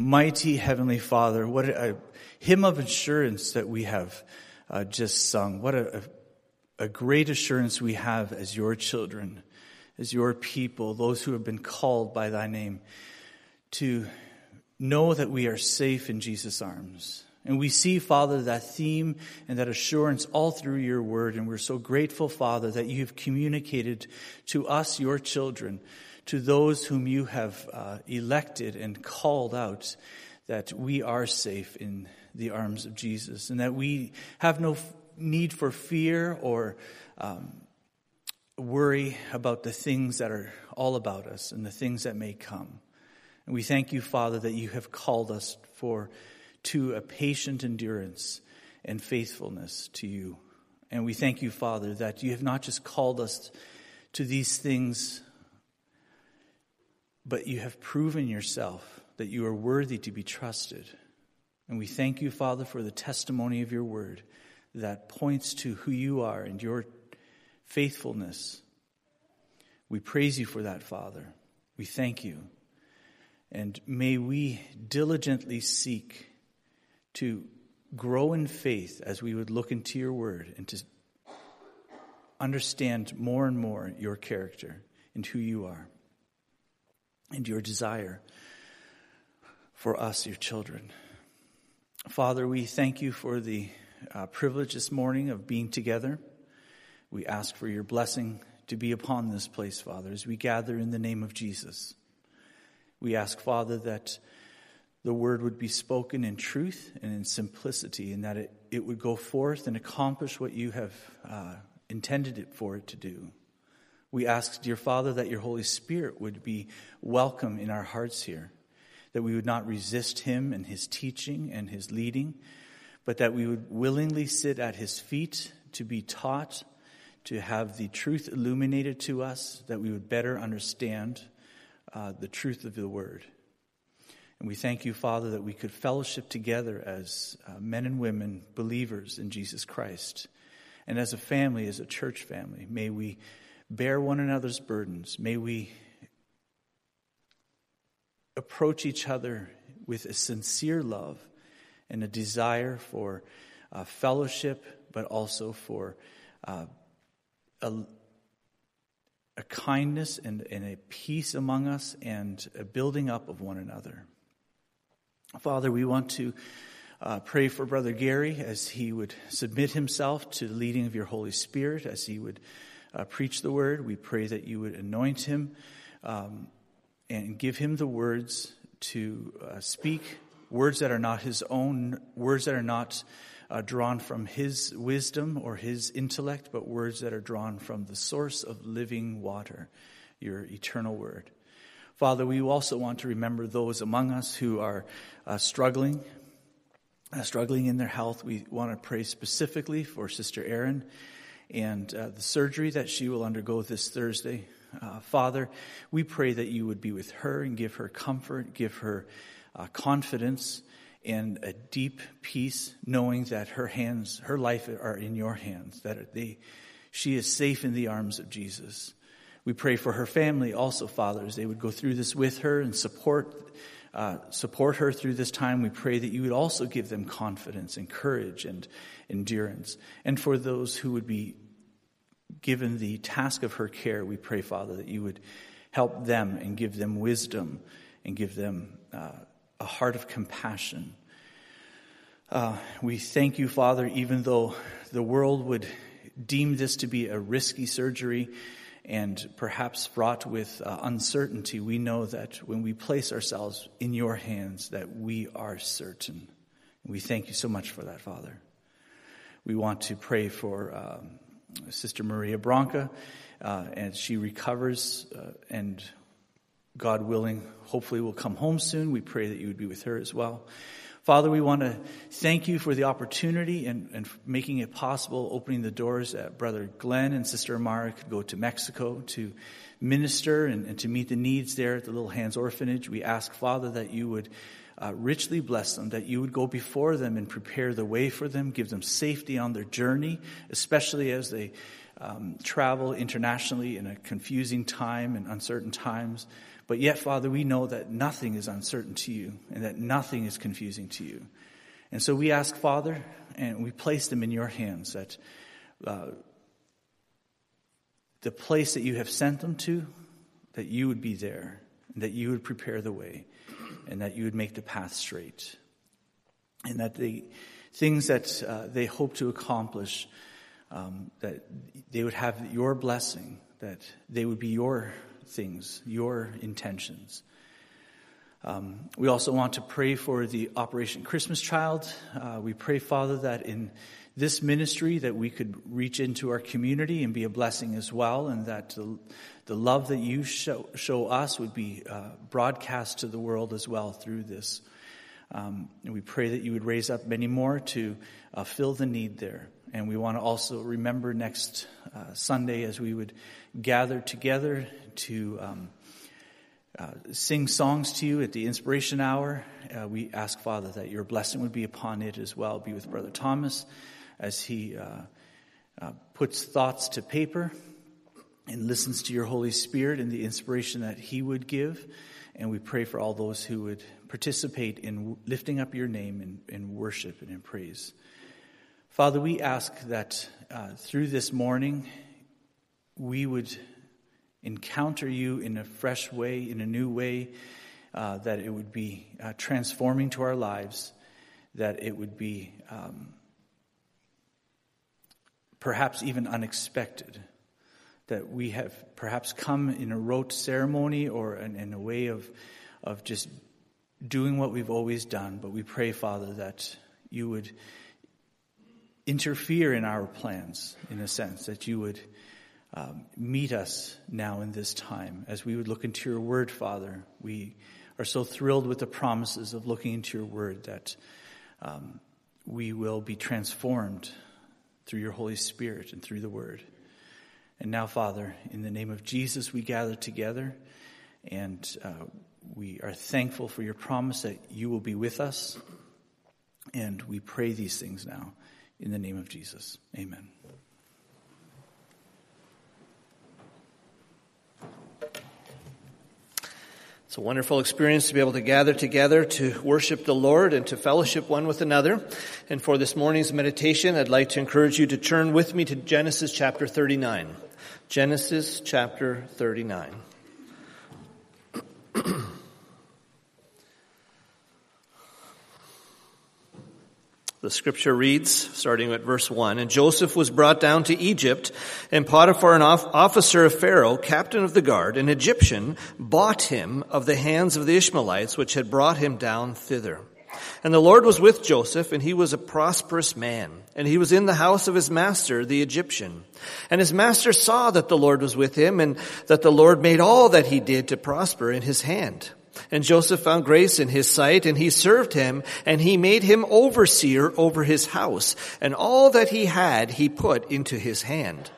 Mighty Heavenly Father, what a, hymn of assurance that we have uh, just sung. What a, a great assurance we have as your children, as your people, those who have been called by thy name, to know that we are safe in Jesus' arms. And we see, Father, that theme and that assurance all through your word. And we're so grateful, Father, that you have communicated to us, your children, to those whom you have uh, elected and called out, that we are safe in the arms of Jesus and that we have no f- need for fear or um, worry about the things that are all about us and the things that may come. And we thank you, Father, that you have called us for to a patient endurance and faithfulness to you. And we thank you, Father, that you have not just called us to these things, but you have proven yourself that you are worthy to be trusted. And we thank you, Father, for the testimony of your word that points to who you are and your faithfulness. We praise you for that, Father. We thank you. And may we diligently seek to grow in faith as we would look into your word and to understand more and more your character and who you are and your desire for us, your children. Father, we thank you for the uh, privilege this morning of being together. We ask for your blessing to be upon this place, Father, as we gather in the name of Jesus. We ask, Father, that the word would be spoken in truth and in simplicity, and that it, it would go forth and accomplish what you have uh, intended it for it to do. We ask, dear Father, that your Holy Spirit would be welcome in our hearts here, that we would not resist him and his teaching and his leading, but that we would willingly sit at his feet to be taught, to have the truth illuminated to us, that we would better understand uh, the truth of the word. And we thank you, Father, that we could fellowship together as uh, men and women, believers in Jesus Christ. And as a family, as a church family, may we bear one another's burdens. May we approach each other with a sincere love and a desire for uh, fellowship, but also for uh, a, a, kindness and, and a peace among us and a building up of one another. Father, we want to uh, pray for Brother Gary as he would submit himself to the leading of your Holy Spirit, as he would uh, preach the word. We pray that you would anoint him um, and give him the words to uh, speak, words that are not his own, words that are not uh, drawn from his wisdom or his intellect, but words that are drawn from the source of living water, your eternal word. Father, we also want to remember those among us who are uh, struggling, uh, struggling in their health. We want to pray specifically for Sister Erin and uh, the surgery that she will undergo this Thursday. Uh, Father, we pray that you would be with her and give her comfort, give her uh, confidence and a deep peace, knowing that her hands, her life are in your hands, that they, she is safe in the arms of Jesus. We pray for her family also, Father, as they would go through this with her and support, uh, support her through this time. We pray that you would also give them confidence and courage and endurance. And for those who would be given the task of her care, we pray, Father, that you would help them and give them wisdom and give them uh, a heart of compassion. Uh, we thank you, Father, even though the world would deem this to be a risky surgery and perhaps fraught with uh, uncertainty, we know that when we place ourselves in your hands, that we are certain. We thank you so much for that, Father. We want to pray for um, Sister Maria Branca uh, as she recovers uh, and God willing, hopefully will come home soon. We pray that you would be with her as well. Father, we want to thank you for the opportunity and, and making it possible, opening the doors that Brother Glenn and Sister Amara could go to Mexico to minister and, and to meet the needs there at the Little Hands Orphanage. We ask, Father, that you would uh, richly bless them, that you would go before them and prepare the way for them, give them safety on their journey, especially as they um, travel internationally in a confusing time and uncertain times. But yet, Father, we know that nothing is uncertain to you and that nothing is confusing to you. And so we ask, Father, and we place them in your hands that uh, the place that you have sent them to, that you would be there, and that you would prepare the way, and that you would make the path straight. And that the things that uh, they hope to accomplish, um, that they would have your blessing, that they would be your things, your intentions. Um, we also want to pray for the Operation Christmas Child. Uh, we pray, Father, that in this ministry that we could reach into our community and be a blessing as well, and that the, the love that you show, show us would be uh, broadcast to the world as well through this. Um, and we pray that you would raise up many more to uh, fill the need there. And we want to also remember next uh, Sunday as we would gather together to um, uh, sing songs to you at the inspiration hour. Uh, we ask, Father, that your blessing would be upon it as well. Be with Brother Thomas as he uh, uh, puts thoughts to paper and listens to your Holy Spirit and the inspiration that he would give. And we pray for all those who would participate in lifting up your name in, in worship and in praise. Father, we ask that uh, through this morning, we would encounter you in a fresh way, in a new way, uh, that it would be uh, transforming to our lives, that it would be um, perhaps even unexpected, that we have perhaps come in a rote ceremony or in, in a way of, of just doing what we've always done, but we pray, Father, that you would interfere in our plans, in a sense, that you would um, meet us now in this time. As we would look into your word, Father, we are so thrilled with the promises of looking into your word that um, we will be transformed through your Holy Spirit and through the word. And now, Father, in the name of Jesus, we gather together and uh, we are thankful for your promise that you will be with us. And we pray these things now in the name of Jesus. Amen. It's a wonderful experience to be able to gather together to worship the Lord and to fellowship one with another. And for this morning's meditation, I'd like to encourage you to turn with me to Genesis chapter 39. Genesis chapter 39. The scripture reads, starting at verse 1, And Joseph was brought down to Egypt, and Potiphar, an officer of Pharaoh, captain of the guard, an Egyptian, bought him of the hands of the Ishmaelites, which had brought him down thither. And the Lord was with Joseph, and he was a prosperous man, and he was in the house of his master, the Egyptian. And his master saw that the Lord was with him, and that the Lord made all that he did to prosper in his hand. And Joseph found grace in his sight, and he served him, and he made him overseer over his house, and all that he had he put into his hand.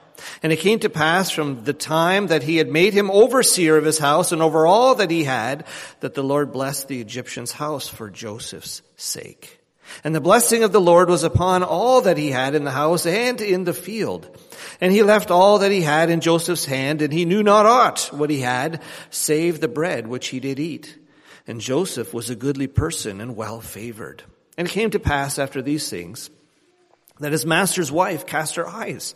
And it came to pass from the time that he had made him overseer of his house and over all that he had, that the Lord blessed the Egyptian's house for Joseph's sake. And the blessing of the Lord was upon all that he had in the house and in the field. And he left all that he had in Joseph's hand, and he knew not aught what he had, save the bread which he did eat. And Joseph was a goodly person and well favored. And it came to pass after these things that his master's wife cast her eyes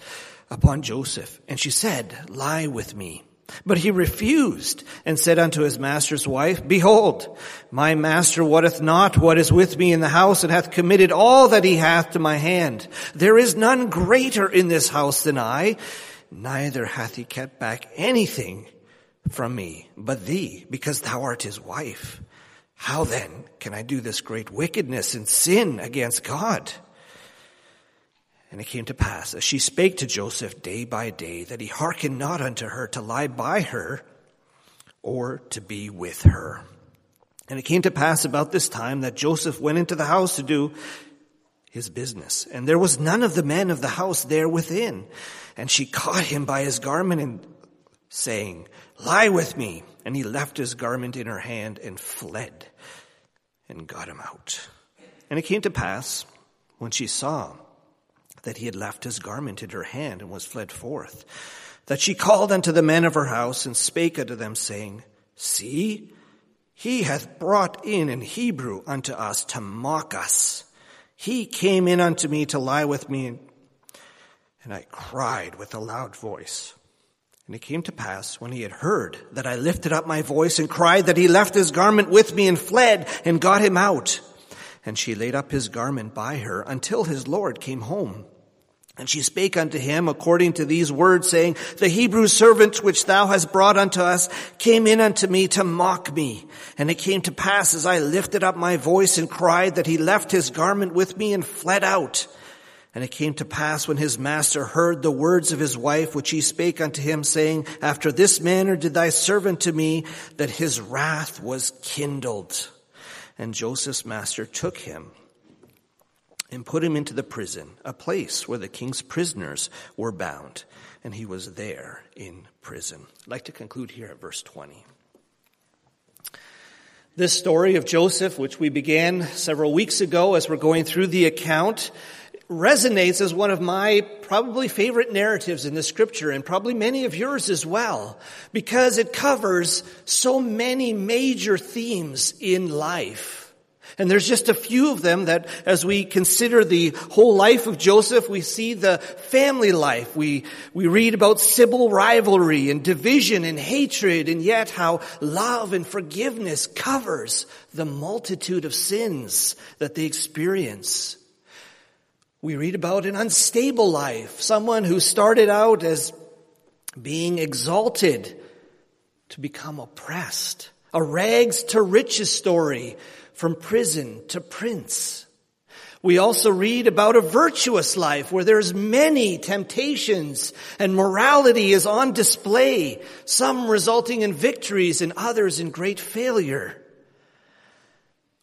upon Joseph, and she said, Lie with me. But he refused and said unto his master's wife, Behold, my master wotteth not what is with me in the house and hath committed all that he hath to my hand. There is none greater in this house than I, neither hath he kept back anything from me, but thee, because thou art his wife. How then can I do this great wickedness and sin against God? And it came to pass, as she spake to Joseph day by day, that he hearkened not unto her to lie by her or to be with her. And it came to pass about this time that Joseph went into the house to do his business. And there was none of the men of the house there within. And she caught him by his garment and saying, Lie with me. And he left his garment in her hand and fled and got him out. And it came to pass when she saw that he had left his garment in her hand and was fled forth, that she called unto the men of her house and spake unto them, saying, See, he hath brought in an Hebrew unto us to mock us. He came in unto me to lie with me, and I cried with a loud voice. And it came to pass when he had heard that I lifted up my voice and cried that he left his garment with me and fled and got him out. And she laid up his garment by her until his Lord came home. And she spake unto him according to these words, saying, The Hebrew servant which thou hast brought unto us came in unto me to mock me. And it came to pass as I lifted up my voice and cried that he left his garment with me and fled out. And it came to pass when his master heard the words of his wife, which he spake unto him, saying, After this manner did thy servant to me, that his wrath was kindled. And Joseph's master took him and put him into the prison, a place where the king's prisoners were bound, and he was there in prison. I'd like to conclude here at verse 20. This story of Joseph, which we began several weeks ago as we're going through the account, resonates as one of my probably favorite narratives in the scripture and probably many of yours as well because it covers so many major themes in life. And there's just a few of them that as we consider the whole life of Joseph, we see the family life. We, we read about civil rivalry and division and hatred and yet how love and forgiveness covers the multitude of sins that they experience. We read about an unstable life, someone who started out as being exalted to become oppressed, a rags to riches story from prison to prince. We also read about a virtuous life where there's many temptations and morality is on display, some resulting in victories and others in great failure.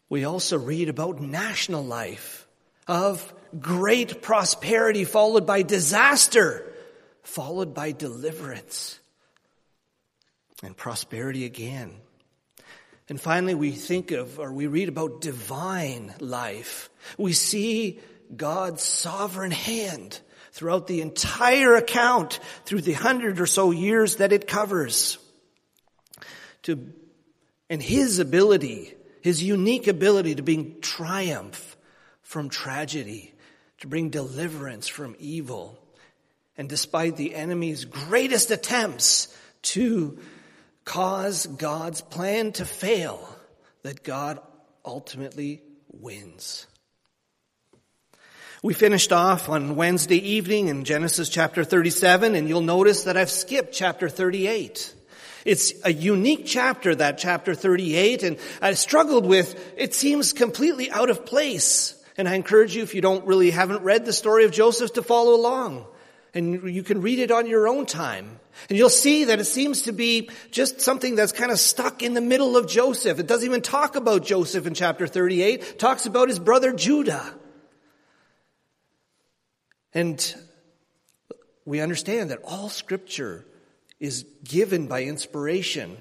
We also read about national life of great prosperity followed by disaster, followed by deliverance and prosperity again. And finally, we think of, or we read about divine life. We see God's sovereign hand throughout the entire account, through the hundred or so years that it covers. To, and His ability, His unique ability to bring triumph from tragedy, to bring deliverance from evil. And despite the enemy's greatest attempts to cause God's plan to fail, that God ultimately wins. We finished off on Wednesday evening in Genesis chapter 37, and you'll notice that I've skipped chapter 38. It's a unique chapter, that chapter 38, and I struggled with, it seems completely out of place. And I encourage you, if you don't really haven't read the story of Joseph, to follow along. And you can read it on your own time. And you'll see that it seems to be just something that's kind of stuck in the middle of Joseph. It doesn't even talk about Joseph in chapter 38. It talks about his brother Judah. And we understand that all scripture is given by inspiration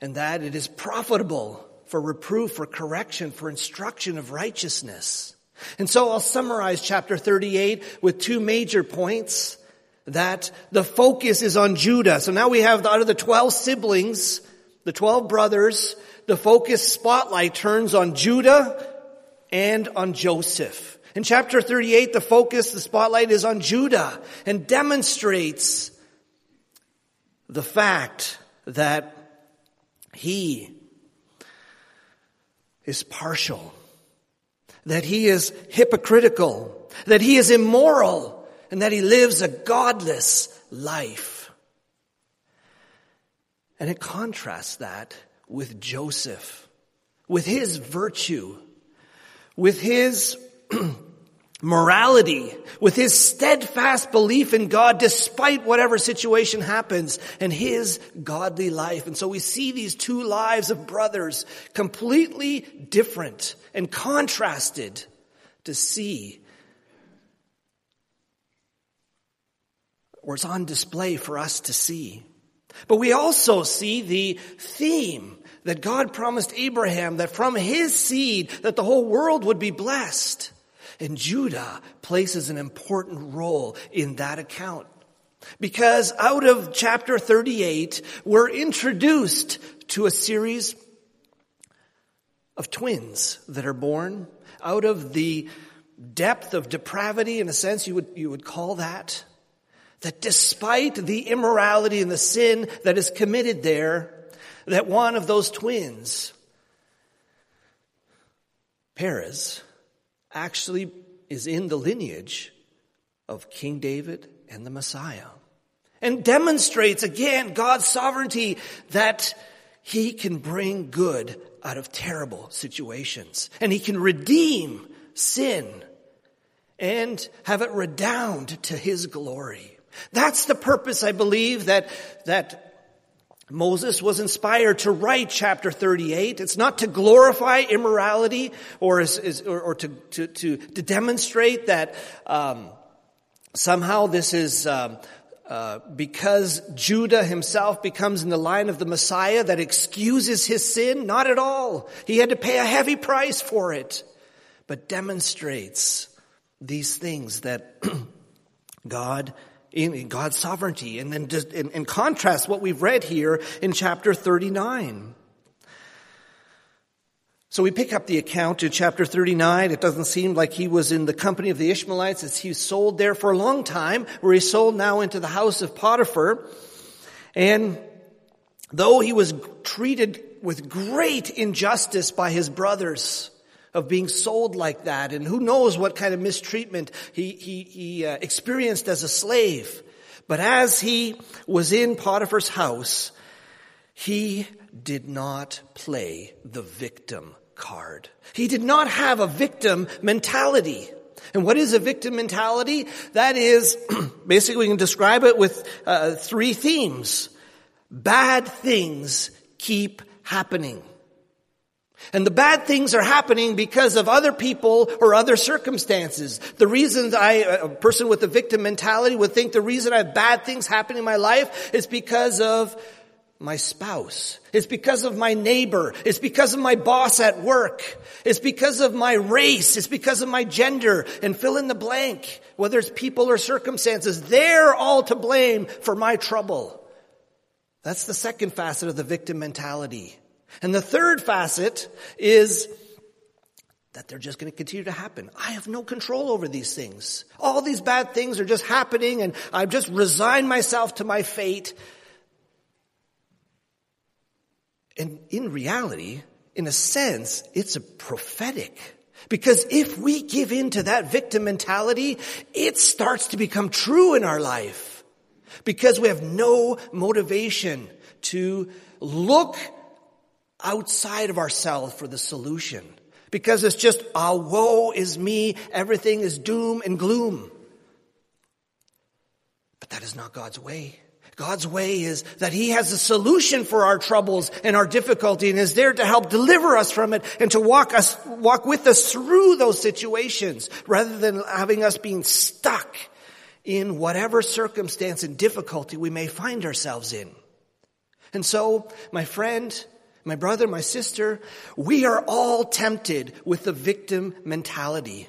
and that it is profitable for reproof, for correction, for instruction of righteousness. And so I'll summarize chapter 38 with two major points that the focus is on Judah. So now we have out of the 12 siblings, the 12 brothers, the focus spotlight turns on Judah and on Joseph. In chapter 38, the focus, the spotlight is on Judah and demonstrates the fact that he is partial that he is hypocritical, that he is immoral, and that he lives a godless life. And it contrasts that with Joseph, with his virtue, with his morality, with his steadfast belief in God despite whatever situation happens and his godly life. And so we see these two lives of brothers completely different and contrasted to see or it's on display for us to see. But we also see the theme that God promised Abraham that from his seed that the whole world would be blessed. And Judah places an important role in that account. Because out of chapter 38, we're introduced to a series of twins that are born out of the depth of depravity, in a sense you would, you would call that. That despite the immorality and the sin that is committed there, that one of those twins, Perez, actually is in the lineage of King David and the Messiah. And demonstrates again God's sovereignty that he can bring good out of terrible situations. And he can redeem sin and have it redound to his glory. That's the purpose, I believe, that, that Moses was inspired to write chapter 38. It's not to glorify immorality or, is, is, or, or to, to, to, to, demonstrate that um, somehow this is um, uh, because Judah himself becomes in the line of the Messiah that excuses his sin. Not at all. He had to pay a heavy price for it, but demonstrates these things that God in God's sovereignty and then in, in contrast what we've read here in chapter 39. So we pick up the account in chapter 39. It doesn't seem like he was in the company of the Ishmaelites as he sold there for a long time, where he sold now into the house of Potiphar. And though he was treated with great injustice by his brothers, of being sold like that, and who knows what kind of mistreatment he, he, he uh, experienced as a slave. But as he was in Potiphar's house, he did not play the victim card. He did not have a victim mentality. And what is a victim mentality? That is, basically we can describe it with uh, three themes. Bad things keep happening. And the bad things are happening because of other people or other circumstances. The reasons I, a person with a victim mentality would think the reason I have bad things happening in my life is because of my spouse. It's because of my neighbor. It's because of my boss at work. It's because of my race. It's because of my gender and fill in the blank. Whether it's people or circumstances, they're all to blame for my trouble. That's the second facet of the victim mentality. And the third facet is that they're just going to continue to happen. I have no control over these things. All these bad things are just happening and I've just resigned myself to my fate. And in reality, in a sense, it's a prophetic. Because if we give in to that victim mentality, it starts to become true in our life. Because we have no motivation to look outside of ourselves for the solution. Because it's just, ah, woe is me, everything is doom and gloom. But that is not God's way. God's way is that He has a solution for our troubles and our difficulty and is there to help deliver us from it and to walk us, walk with us through those situations rather than having us being stuck in whatever circumstance and difficulty we may find ourselves in. And so, my friend, my brother, my sister, we are all tempted with the victim mentality.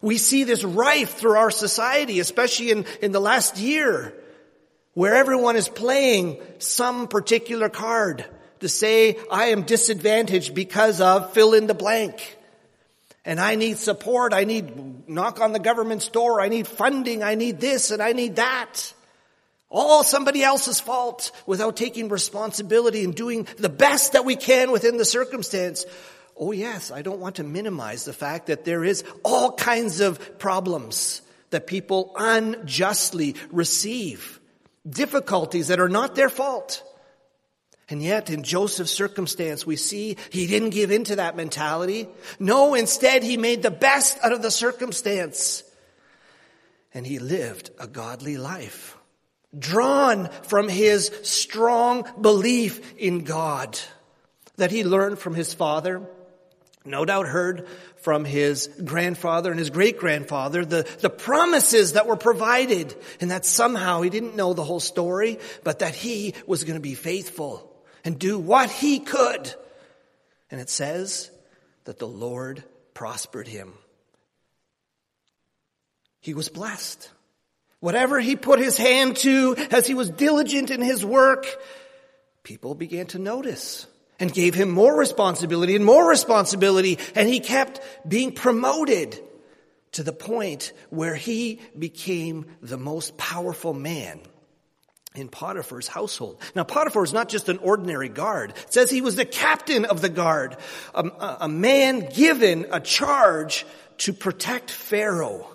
We see this rife through our society, especially in, in the last year, where everyone is playing some particular card to say, I am disadvantaged because of fill in the blank. And I need support. I need knock on the government's door. I need funding. I need this and I need that all somebody else's fault without taking responsibility and doing the best that we can within the circumstance. Oh yes, I don't want to minimize the fact that there is all kinds of problems that people unjustly receive. Difficulties that are not their fault. And yet, in Joseph's circumstance, we see he didn't give in to that mentality. No, instead, he made the best out of the circumstance. And he lived a godly life drawn from his strong belief in God that he learned from his father, no doubt heard from his grandfather and his great grandfather, the, the promises that were provided, and that somehow he didn't know the whole story, but that he was going to be faithful and do what he could. And it says that the Lord prospered him. He was blessed. Whatever he put his hand to as he was diligent in his work, people began to notice and gave him more responsibility and more responsibility. And he kept being promoted to the point where he became the most powerful man in Potiphar's household. Now, Potiphar is not just an ordinary guard. It says he was the captain of the guard, a, a, man given a charge to protect Pharaoh.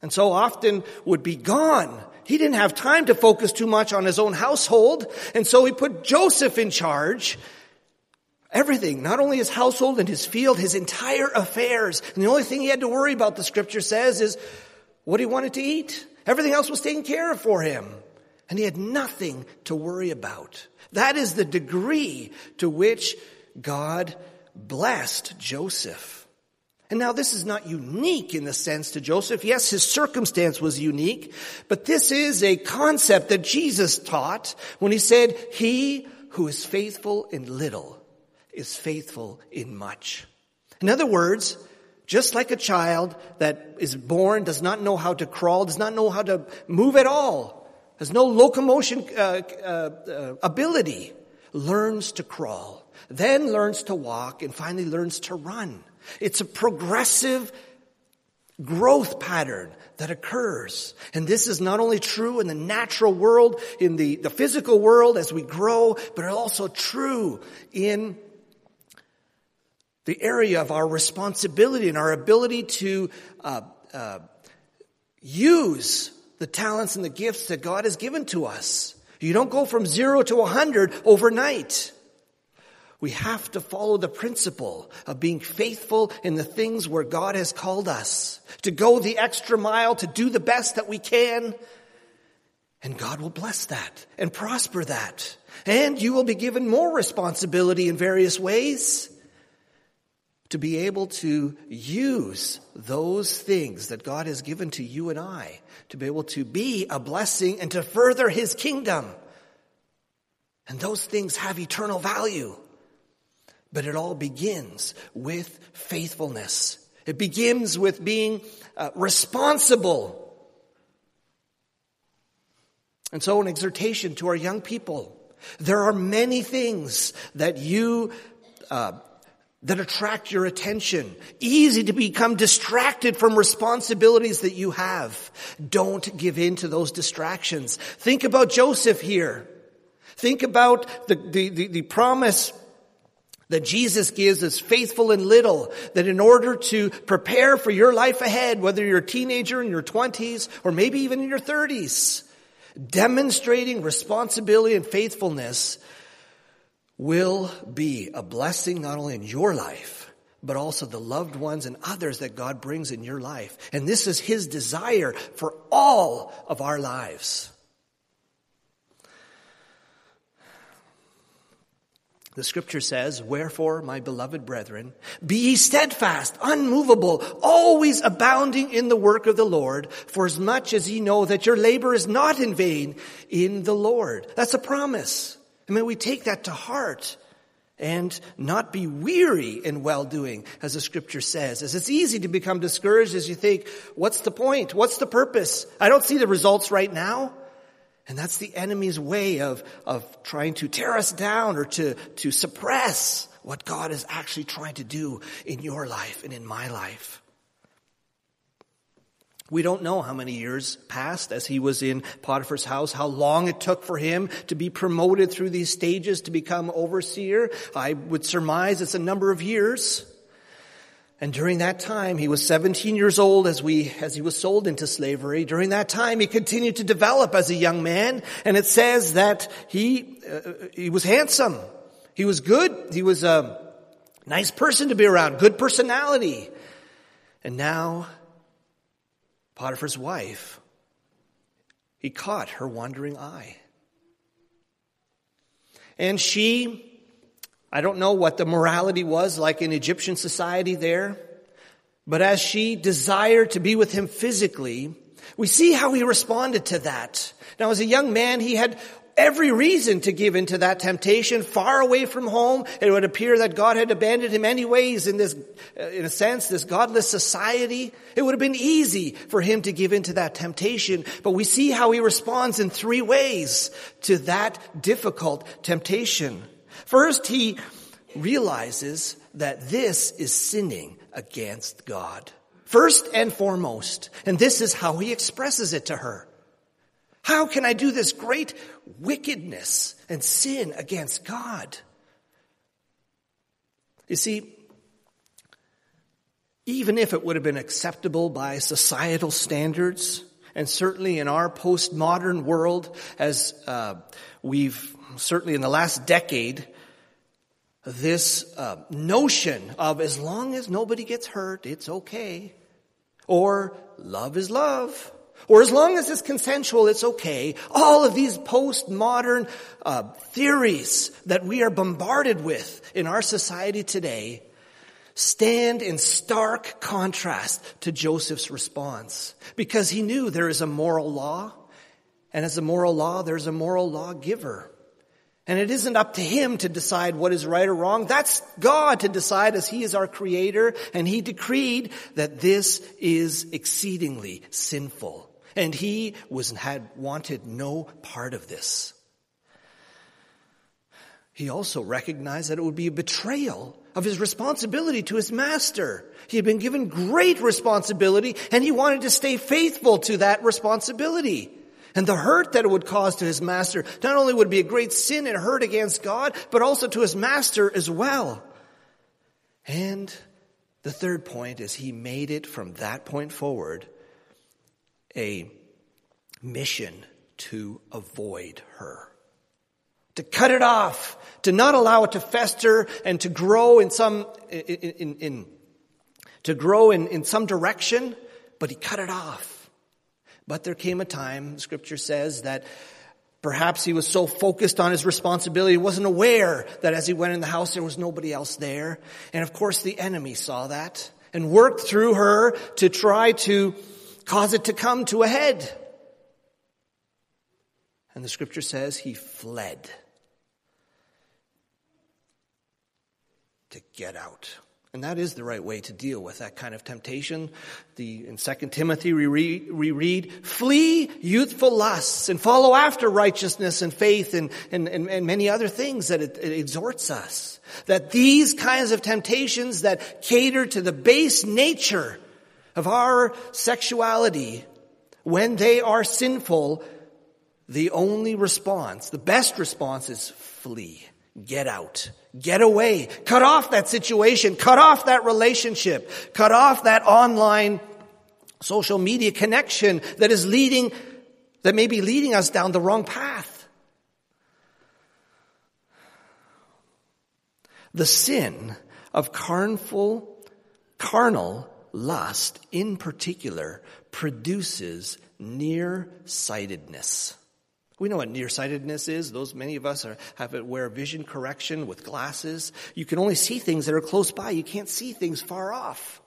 And so often would be gone. He didn't have time to focus too much on his own household, and so he put Joseph in charge. Everything, not only his household and his field, his entire affairs. And the only thing he had to worry about, the scripture says, is what he wanted to eat. Everything else was taken care of for him. And he had nothing to worry about. That is the degree to which God blessed Joseph. And now this is not unique in the sense to Joseph. Yes, his circumstance was unique, but this is a concept that Jesus taught when he said, he who is faithful in little is faithful in much. In other words, just like a child that is born, does not know how to crawl, does not know how to move at all, has no locomotion uh, uh, uh, ability, learns to crawl, then learns to walk, and finally learns to run. It's a progressive growth pattern that occurs. And this is not only true in the natural world, in the, the physical world as we grow, but also true in the area of our responsibility and our ability to uh, uh, use the talents and the gifts that God has given to us. You don't go from zero to a hundred overnight. We have to follow the principle of being faithful in the things where God has called us, to go the extra mile, to do the best that we can. And God will bless that and prosper that. And you will be given more responsibility in various ways to be able to use those things that God has given to you and I, to be able to be a blessing and to further His kingdom. And those things have eternal value. But it all begins with faithfulness. It begins with being uh, responsible. And so an exhortation to our young people. There are many things that you uh, that attract your attention. Easy to become distracted from responsibilities that you have. Don't give in to those distractions. Think about Joseph here. Think about the, the, the, the promise that Jesus gives as faithful and little, that in order to prepare for your life ahead, whether you're a teenager in your twenties or maybe even in your thirties, demonstrating responsibility and faithfulness will be a blessing not only in your life, but also the loved ones and others that God brings in your life. And this is His desire for all of our lives. The scripture says, Wherefore, my beloved brethren, be ye steadfast, unmovable, always abounding in the work of the Lord, for as much as ye know that your labor is not in vain in the Lord. That's a promise. I mean, we take that to heart and not be weary in well doing, as the scripture says. As it's easy to become discouraged as you think, what's the point? What's the purpose? I don't see the results right now. And that's the enemy's way of, of trying to tear us down or to, to suppress what God is actually trying to do in your life and in my life. We don't know how many years passed as he was in Potiphar's house, how long it took for him to be promoted through these stages to become overseer. I would surmise it's a number of years. And during that time, he was 17 years old as we, as he was sold into slavery. During that time, he continued to develop as a young man. And it says that he, uh, he was handsome. He was good. He was a nice person to be around, good personality. And now Potiphar's wife, he caught her wandering eye. And she, I don't know what the morality was like in Egyptian society there, but as she desired to be with him physically, we see how he responded to that. Now, as a young man, he had every reason to give into that temptation, far away from home. It would appear that God had abandoned him anyways in this, in a sense, this godless society. It would have been easy for him to give into that temptation, but we see how he responds in three ways to that difficult temptation. First, he realizes that this is sinning against God. First and foremost. And this is how he expresses it to her. How can I do this great wickedness and sin against God? You see, even if it would have been acceptable by societal standards, and certainly in our postmodern world, as uh, we've certainly in the last decade this uh, notion of as long as nobody gets hurt, it's okay. Or love is love. Or as long as it's consensual, it's okay. All of these postmodern uh, theories that we are bombarded with in our society today stand in stark contrast to Joseph's response because he knew there is a moral law and as a moral law, there's a moral lawgiver. And it isn't up to him to decide what is right or wrong. That's God to decide as he is our creator and he decreed that this is exceedingly sinful. And he was, had wanted no part of this. He also recognized that it would be a betrayal of his responsibility to his master. He had been given great responsibility and he wanted to stay faithful to that responsibility. And the hurt that it would cause to his master not only would be a great sin and hurt against God, but also to his master as well. And the third point is he made it from that point forward a mission to avoid her. To cut it off, to not allow it to fester and to grow in some, in, in, in to grow in, in some direction, but he cut it off. But there came a time, scripture says, that perhaps he was so focused on his responsibility, he wasn't aware that as he went in the house, there was nobody else there. And of course, the enemy saw that and worked through her to try to cause it to come to a head. And the scripture says he fled to get out. And that is the right way to deal with that kind of temptation. The, in 2 Timothy, we read, we read, flee youthful lusts and follow after righteousness and faith and, and, and, and many other things that it, it exhorts us. That these kinds of temptations that cater to the base nature of our sexuality, when they are sinful, the only response, the best response is flee. Get out. Get away. Cut off that situation. Cut off that relationship. Cut off that online social media connection that is leading, that may be leading us down the wrong path. The sin of carnal, carnal lust in particular produces nearsightedness. We know what nearsightedness is. Those many of us are, have to wear vision correction with glasses. You can only see things that are close by. You can't see things far off.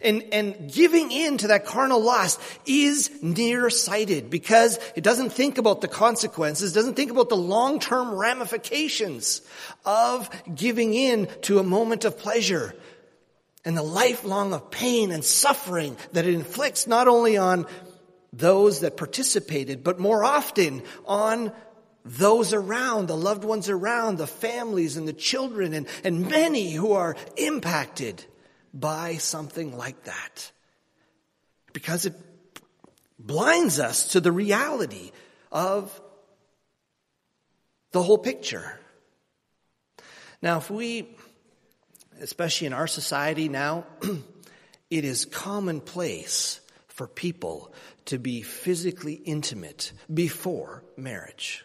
And, and giving in to that carnal lust is nearsighted because it doesn't think about the consequences, doesn't think about the long-term ramifications of giving in to a moment of pleasure and the lifelong of pain and suffering that it inflicts not only on those that participated, but more often on those around, the loved ones around, the families and the children, and, and many who are impacted by something like that. Because it blinds us to the reality of the whole picture. Now, if we, especially in our society now, it is commonplace for people to be physically intimate before marriage.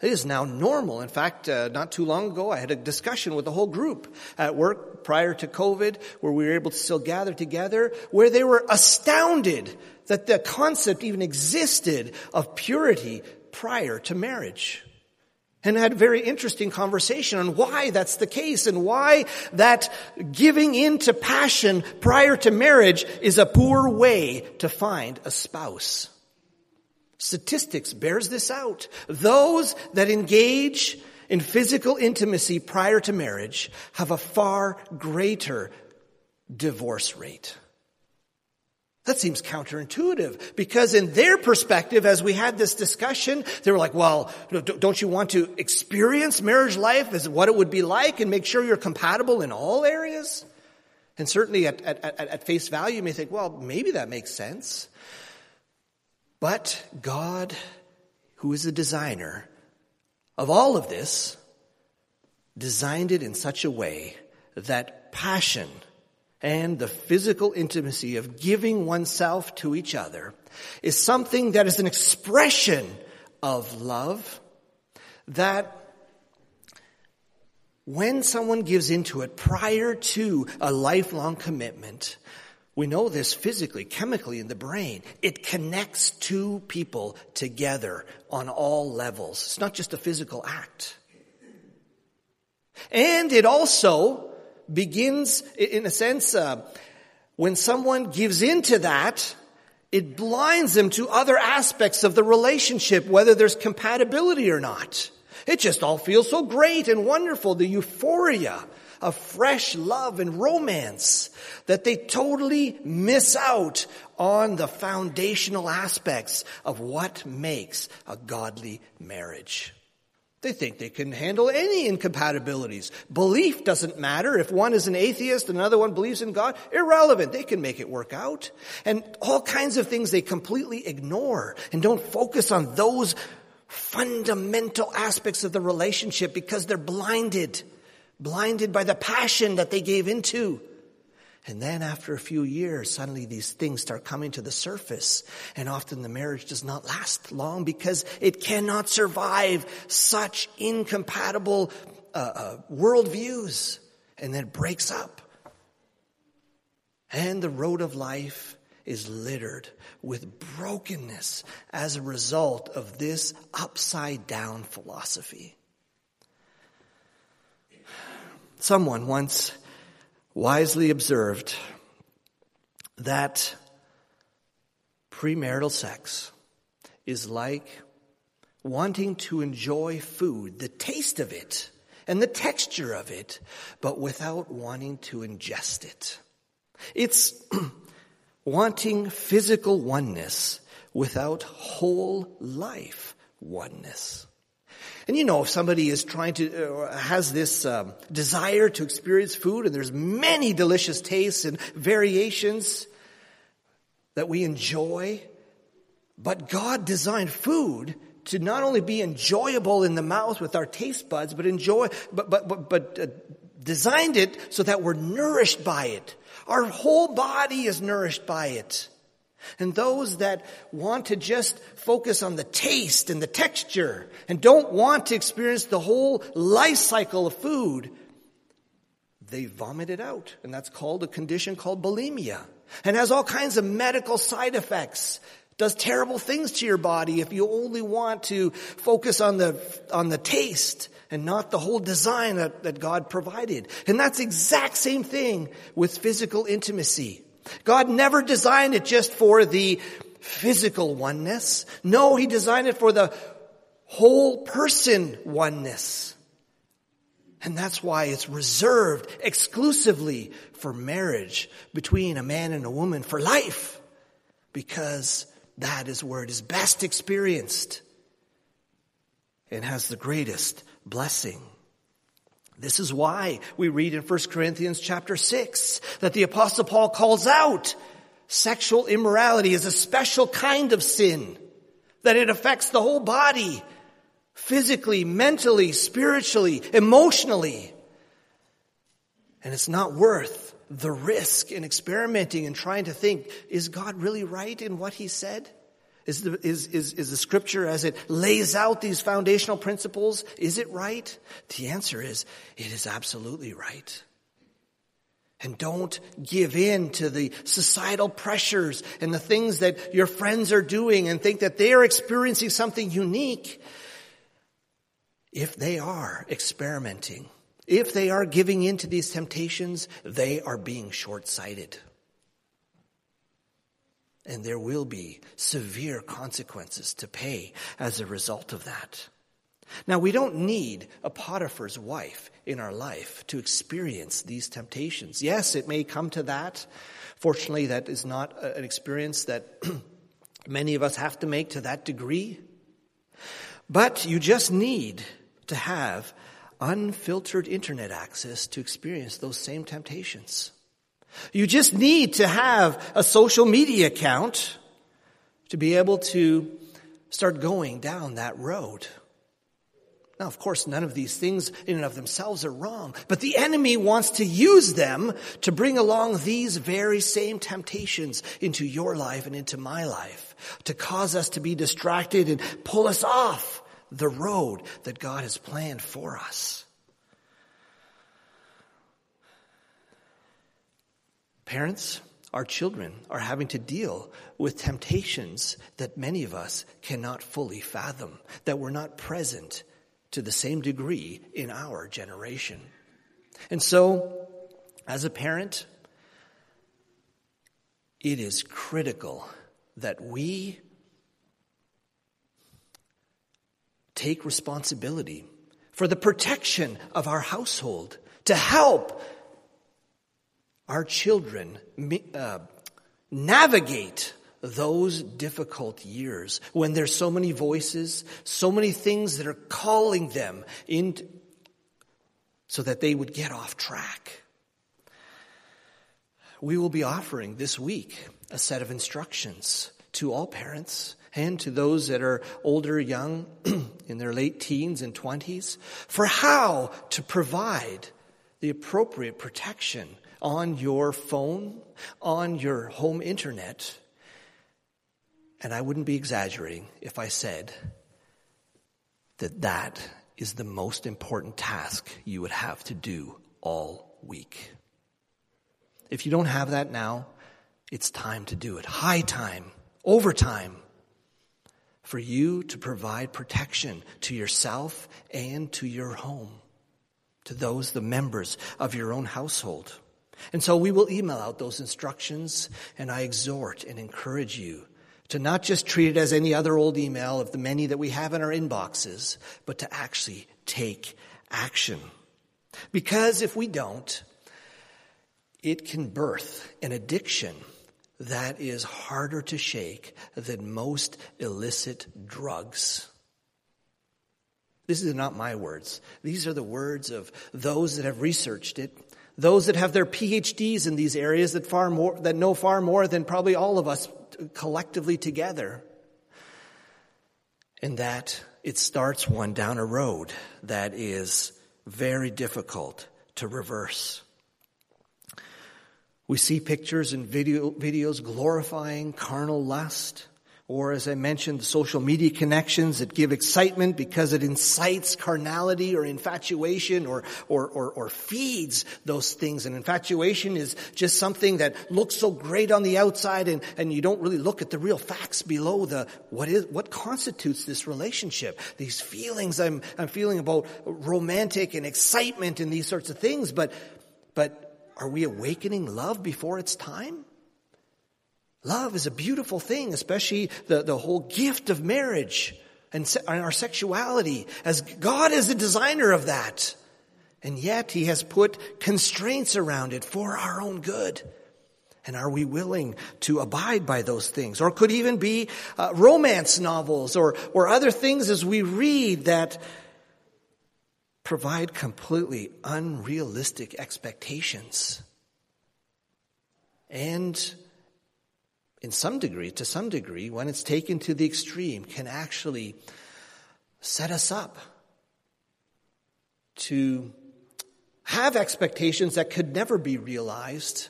It is now normal. In fact, uh, not too long ago, I had a discussion with a whole group at work prior to COVID where we were able to still gather together, where they were astounded that the concept even existed of purity prior to marriage and had a very interesting conversation on why that's the case and why that giving in to passion prior to marriage is a poor way to find a spouse. Statistics bears this out. Those that engage in physical intimacy prior to marriage have a far greater divorce rate. That seems counterintuitive because in their perspective, as we had this discussion, they were like, well, don't you want to experience marriage life as what it would be like and make sure you're compatible in all areas? And certainly at, at, at face value, you may think, well, maybe that makes sense. But God, who is the designer of all of this, designed it in such a way that passion, and the physical intimacy of giving oneself to each other is something that is an expression of love that when someone gives into it prior to a lifelong commitment, we know this physically, chemically in the brain. It connects two people together on all levels. It's not just a physical act. And it also begins, in a sense, uh, when someone gives into that, it blinds them to other aspects of the relationship, whether there's compatibility or not. It just all feels so great and wonderful, the euphoria of fresh love and romance, that they totally miss out on the foundational aspects of what makes a godly marriage. They think they can handle any incompatibilities. Belief doesn't matter. If one is an atheist and another one believes in God, irrelevant. They can make it work out. And all kinds of things they completely ignore and don't focus on those fundamental aspects of the relationship because they're blinded. Blinded by the passion that they gave into. And then after a few years, suddenly these things start coming to the surface. And often the marriage does not last long because it cannot survive such incompatible uh, uh, worldviews. And then it breaks up. And the road of life is littered with brokenness as a result of this upside down philosophy. Someone once wisely observed that premarital sex is like wanting to enjoy food, the taste of it and the texture of it, but without wanting to ingest it. It's wanting physical oneness without whole life oneness. And you know, if somebody is trying to, uh, has this um, desire to experience food, and there's many delicious tastes and variations that we enjoy, but God designed food to not only be enjoyable in the mouth with our taste buds, but enjoy, but, but, but, but uh, designed it so that we're nourished by it. Our whole body is nourished by it. And those that want to just focus on the taste and the texture and don't want to experience the whole life cycle of food, they vomit it out. And that's called a condition called bulimia and has all kinds of medical side effects. Does terrible things to your body if you only want to focus on the, on the taste and not the whole design that, that God provided. And that's exact same thing with physical intimacy. God never designed it just for the physical oneness. No, He designed it for the whole person oneness. And that's why it's reserved exclusively for marriage between a man and a woman for life. Because that is where it is best experienced and has the greatest blessing. This is why we read in 1 Corinthians chapter 6 that the apostle Paul calls out sexual immorality is a special kind of sin, that it affects the whole body, physically, mentally, spiritually, emotionally. And it's not worth the risk in experimenting and trying to think, is God really right in what he said? Is the, is, is, is the scripture as it lays out these foundational principles, is it right? The answer is, it is absolutely right. And don't give in to the societal pressures and the things that your friends are doing and think that they are experiencing something unique. If they are experimenting, if they are giving in to these temptations, they are being short-sighted. And there will be severe consequences to pay as a result of that. Now, we don't need a Potiphar's wife in our life to experience these temptations. Yes, it may come to that. Fortunately, that is not an experience that many of us have to make to that degree. But you just need to have unfiltered internet access to experience those same temptations. You just need to have a social media account to be able to start going down that road. Now, of course, none of these things in and of themselves are wrong, but the enemy wants to use them to bring along these very same temptations into your life and into my life, to cause us to be distracted and pull us off the road that God has planned for us. Parents, our children are having to deal with temptations that many of us cannot fully fathom, that were not present to the same degree in our generation. And so, as a parent, it is critical that we take responsibility for the protection of our household to help our children uh, navigate those difficult years when there's so many voices, so many things that are calling them in so that they would get off track. We will be offering this week a set of instructions to all parents and to those that are older, young, in their late teens and 20s for how to provide the appropriate protection on your phone, on your home internet, and I wouldn't be exaggerating if I said that that is the most important task you would have to do all week. If you don't have that now, it's time to do it. High time, overtime for you to provide protection to yourself and to your home, to those, the members of your own household. And so we will email out those instructions and I exhort and encourage you to not just treat it as any other old email of the many that we have in our inboxes, but to actually take action. Because if we don't, it can birth an addiction that is harder to shake than most illicit drugs. This is not my words. These are the words of those that have researched it, those that have their PhDs in these areas that far more, that know far more than probably all of us collectively together. And that it starts one down a road that is very difficult to reverse. We see pictures and video, videos glorifying carnal lust or as I mentioned, the social media connections that give excitement because it incites carnality or infatuation or, or, or, or, feeds those things. And infatuation is just something that looks so great on the outside and, and you don't really look at the real facts below the, what is, what constitutes this relationship? These feelings I'm, I'm feeling about romantic and excitement and these sorts of things, but, but are we awakening love before it's time? Love is a beautiful thing, especially the, the whole gift of marriage and, se- and our sexuality, as God is the designer of that. And yet He has put constraints around it for our own good. And are we willing to abide by those things? Or could even be uh, romance novels or, or other things as we read that provide completely unrealistic expectations. And in some degree, to some degree, when it's taken to the extreme, can actually set us up to have expectations that could never be realized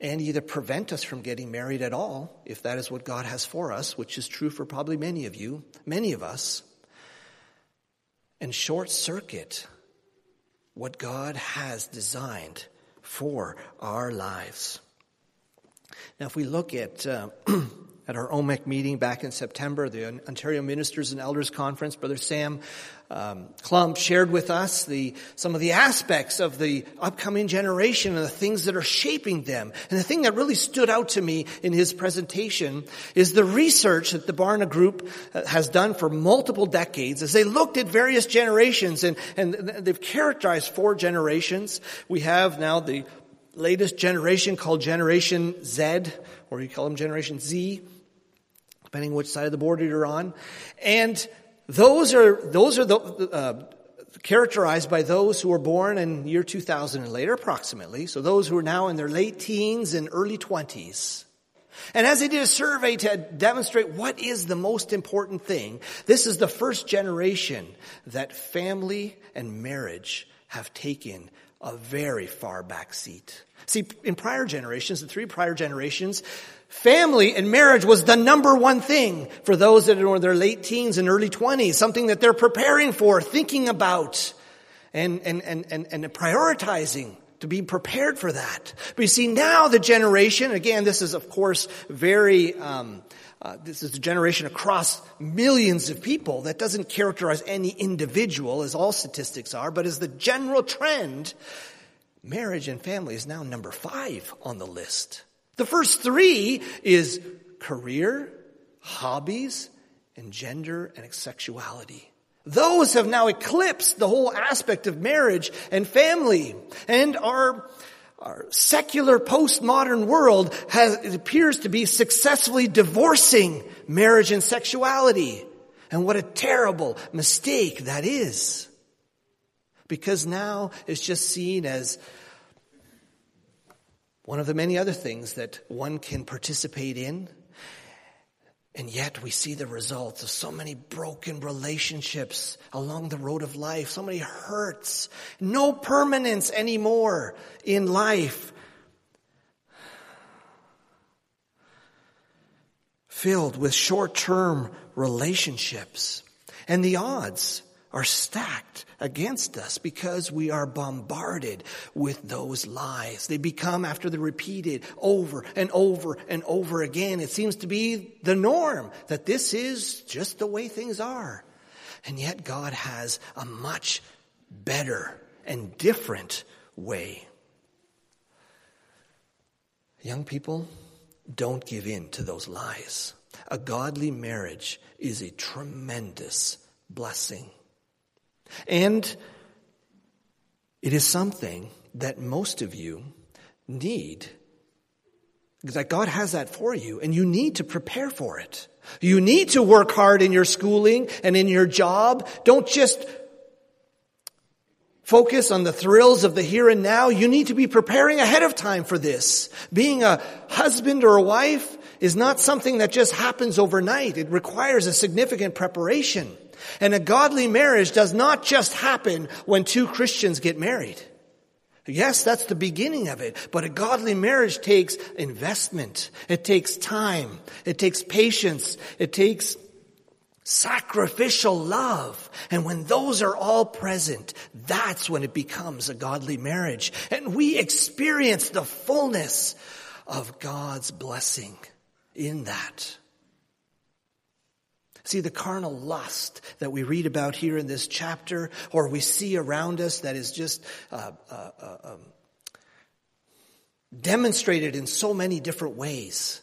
and either prevent us from getting married at all, if that is what God has for us, which is true for probably many of you, many of us, and short circuit what God has designed for our lives. Now, if we look at uh, at our OMEC meeting back in September, the Ontario Ministers and Elders Conference, Brother Sam um, Klump shared with us the, some of the aspects of the upcoming generation and the things that are shaping them. And the thing that really stood out to me in his presentation is the research that the Barna Group uh, has done for multiple decades as they looked at various generations and, and they've characterized four generations. We have now the latest generation called Generation Z, or you call them Generation Z depending which side of the border you're on. And those are, those are the, uh, characterized by those who were born in year 2000 and later approximately. So those who are now in their late teens and early 20s. And as they did a survey to demonstrate what is the most important thing, this is the first generation that family and marriage have taken a very far back seat. See, in prior generations, the three prior generations, Family and marriage was the number one thing for those that are in their late teens and early 20s, something that they're preparing for, thinking about, and, and, and, and, and prioritizing to be prepared for that. But you see, now the generation, again, this is of course very, um, uh, this is a generation across millions of people that doesn't characterize any individual, as all statistics are, but as the general trend, marriage and family is now number five on the list. The first three is career, hobbies, and gender and sexuality. Those have now eclipsed the whole aspect of marriage and family. And our, our secular postmodern world has, appears to be successfully divorcing marriage and sexuality. And what a terrible mistake that is. Because now it's just seen as one of the many other things that one can participate in. And yet we see the results of so many broken relationships along the road of life, so many hurts, no permanence anymore in life. Filled with short-term relationships. And the odds are stacked against us because we are bombarded with those lies. They become, after they're repeated over and over and over again, it seems to be the norm that this is just the way things are. And yet God has a much better and different way. Young people, don't give in to those lies. A godly marriage is a tremendous blessing. And it is something that most of you need. That God has that for you and you need to prepare for it. You need to work hard in your schooling and in your job. Don't just focus on the thrills of the here and now. You need to be preparing ahead of time for this. Being a husband or a wife is not something that just happens overnight. It requires a significant preparation. And a godly marriage does not just happen when two Christians get married. Yes, that's the beginning of it, but a godly marriage takes investment. It takes time. It takes patience. It takes sacrificial love. And when those are all present, that's when it becomes a godly marriage. And we experience the fullness of God's blessing in that. See, the carnal lust that we read about here in this chapter, or we see around us that is just uh, uh, uh, um, demonstrated in so many different ways,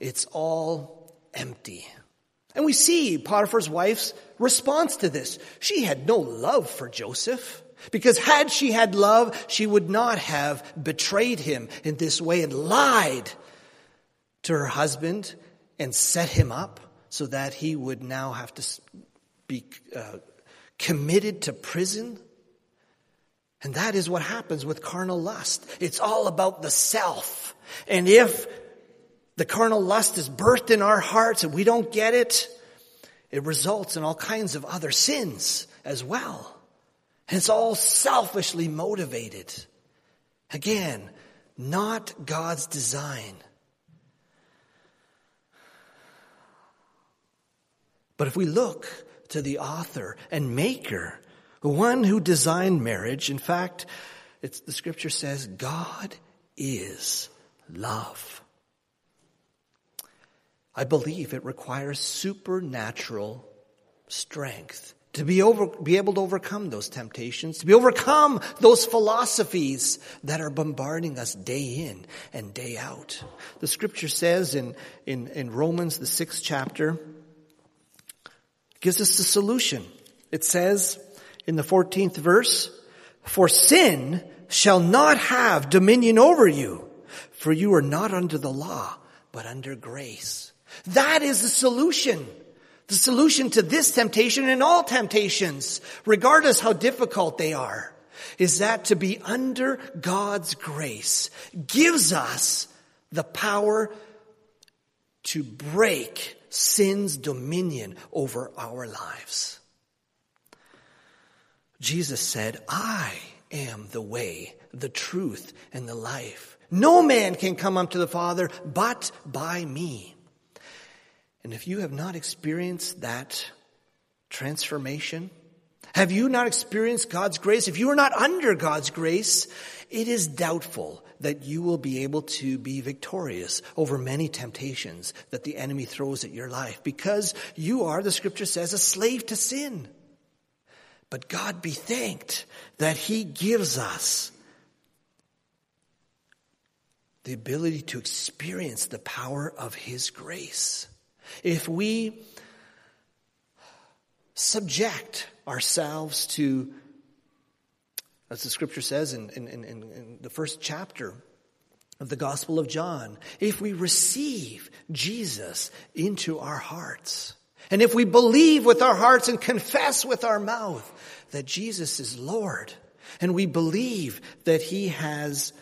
it's all empty. And we see Potiphar's wife's response to this. She had no love for Joseph. Because had she had love, she would not have betrayed him in this way and lied to her husband and set him up so that he would now have to be uh, committed to prison. And that is what happens with carnal lust. It's all about the self. And if the carnal lust is birthed in our hearts and we don't get it, it results in all kinds of other sins as well. And it's all selfishly motivated. Again, not God's design. But if we look to the author and maker, the one who designed marriage, in fact, the scripture says, God is love. I believe it requires supernatural strength to be, over, be able to overcome those temptations, to be overcome those philosophies that are bombarding us day in and day out. The scripture says in, in, in Romans, the sixth chapter, gives us the solution. It says in the 14th verse, for sin shall not have dominion over you, for you are not under the law, but under grace. That is the solution. The solution to this temptation and all temptations, regardless how difficult they are, is that to be under God's grace gives us the power to break sin's dominion over our lives. Jesus said, I am the way, the truth, and the life. No man can come unto the Father but by me. And if you have not experienced that transformation, have you not experienced God's grace? If you are not under God's grace, it is doubtful that you will be able to be victorious over many temptations that the enemy throws at your life because you are, the scripture says, a slave to sin. But God be thanked that He gives us the ability to experience the power of His grace if we subject ourselves to, as the scripture says in, in, in, in, the first chapter of the Gospel of John, if we receive Jesus into our hearts, and if we believe with our hearts and confess with our mouth that Jesus is Lord, and we believe that He has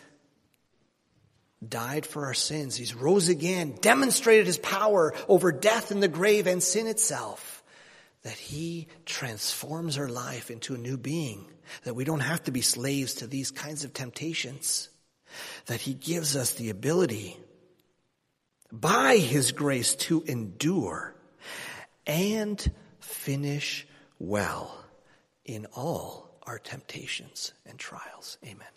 died for our sins. He's rose again, demonstrated his power over death and the grave and sin itself. That he transforms our life into a new being. That we don't have to be slaves to these kinds of temptations. That he gives us the ability by his grace to endure and finish well in all our temptations and trials. Amen.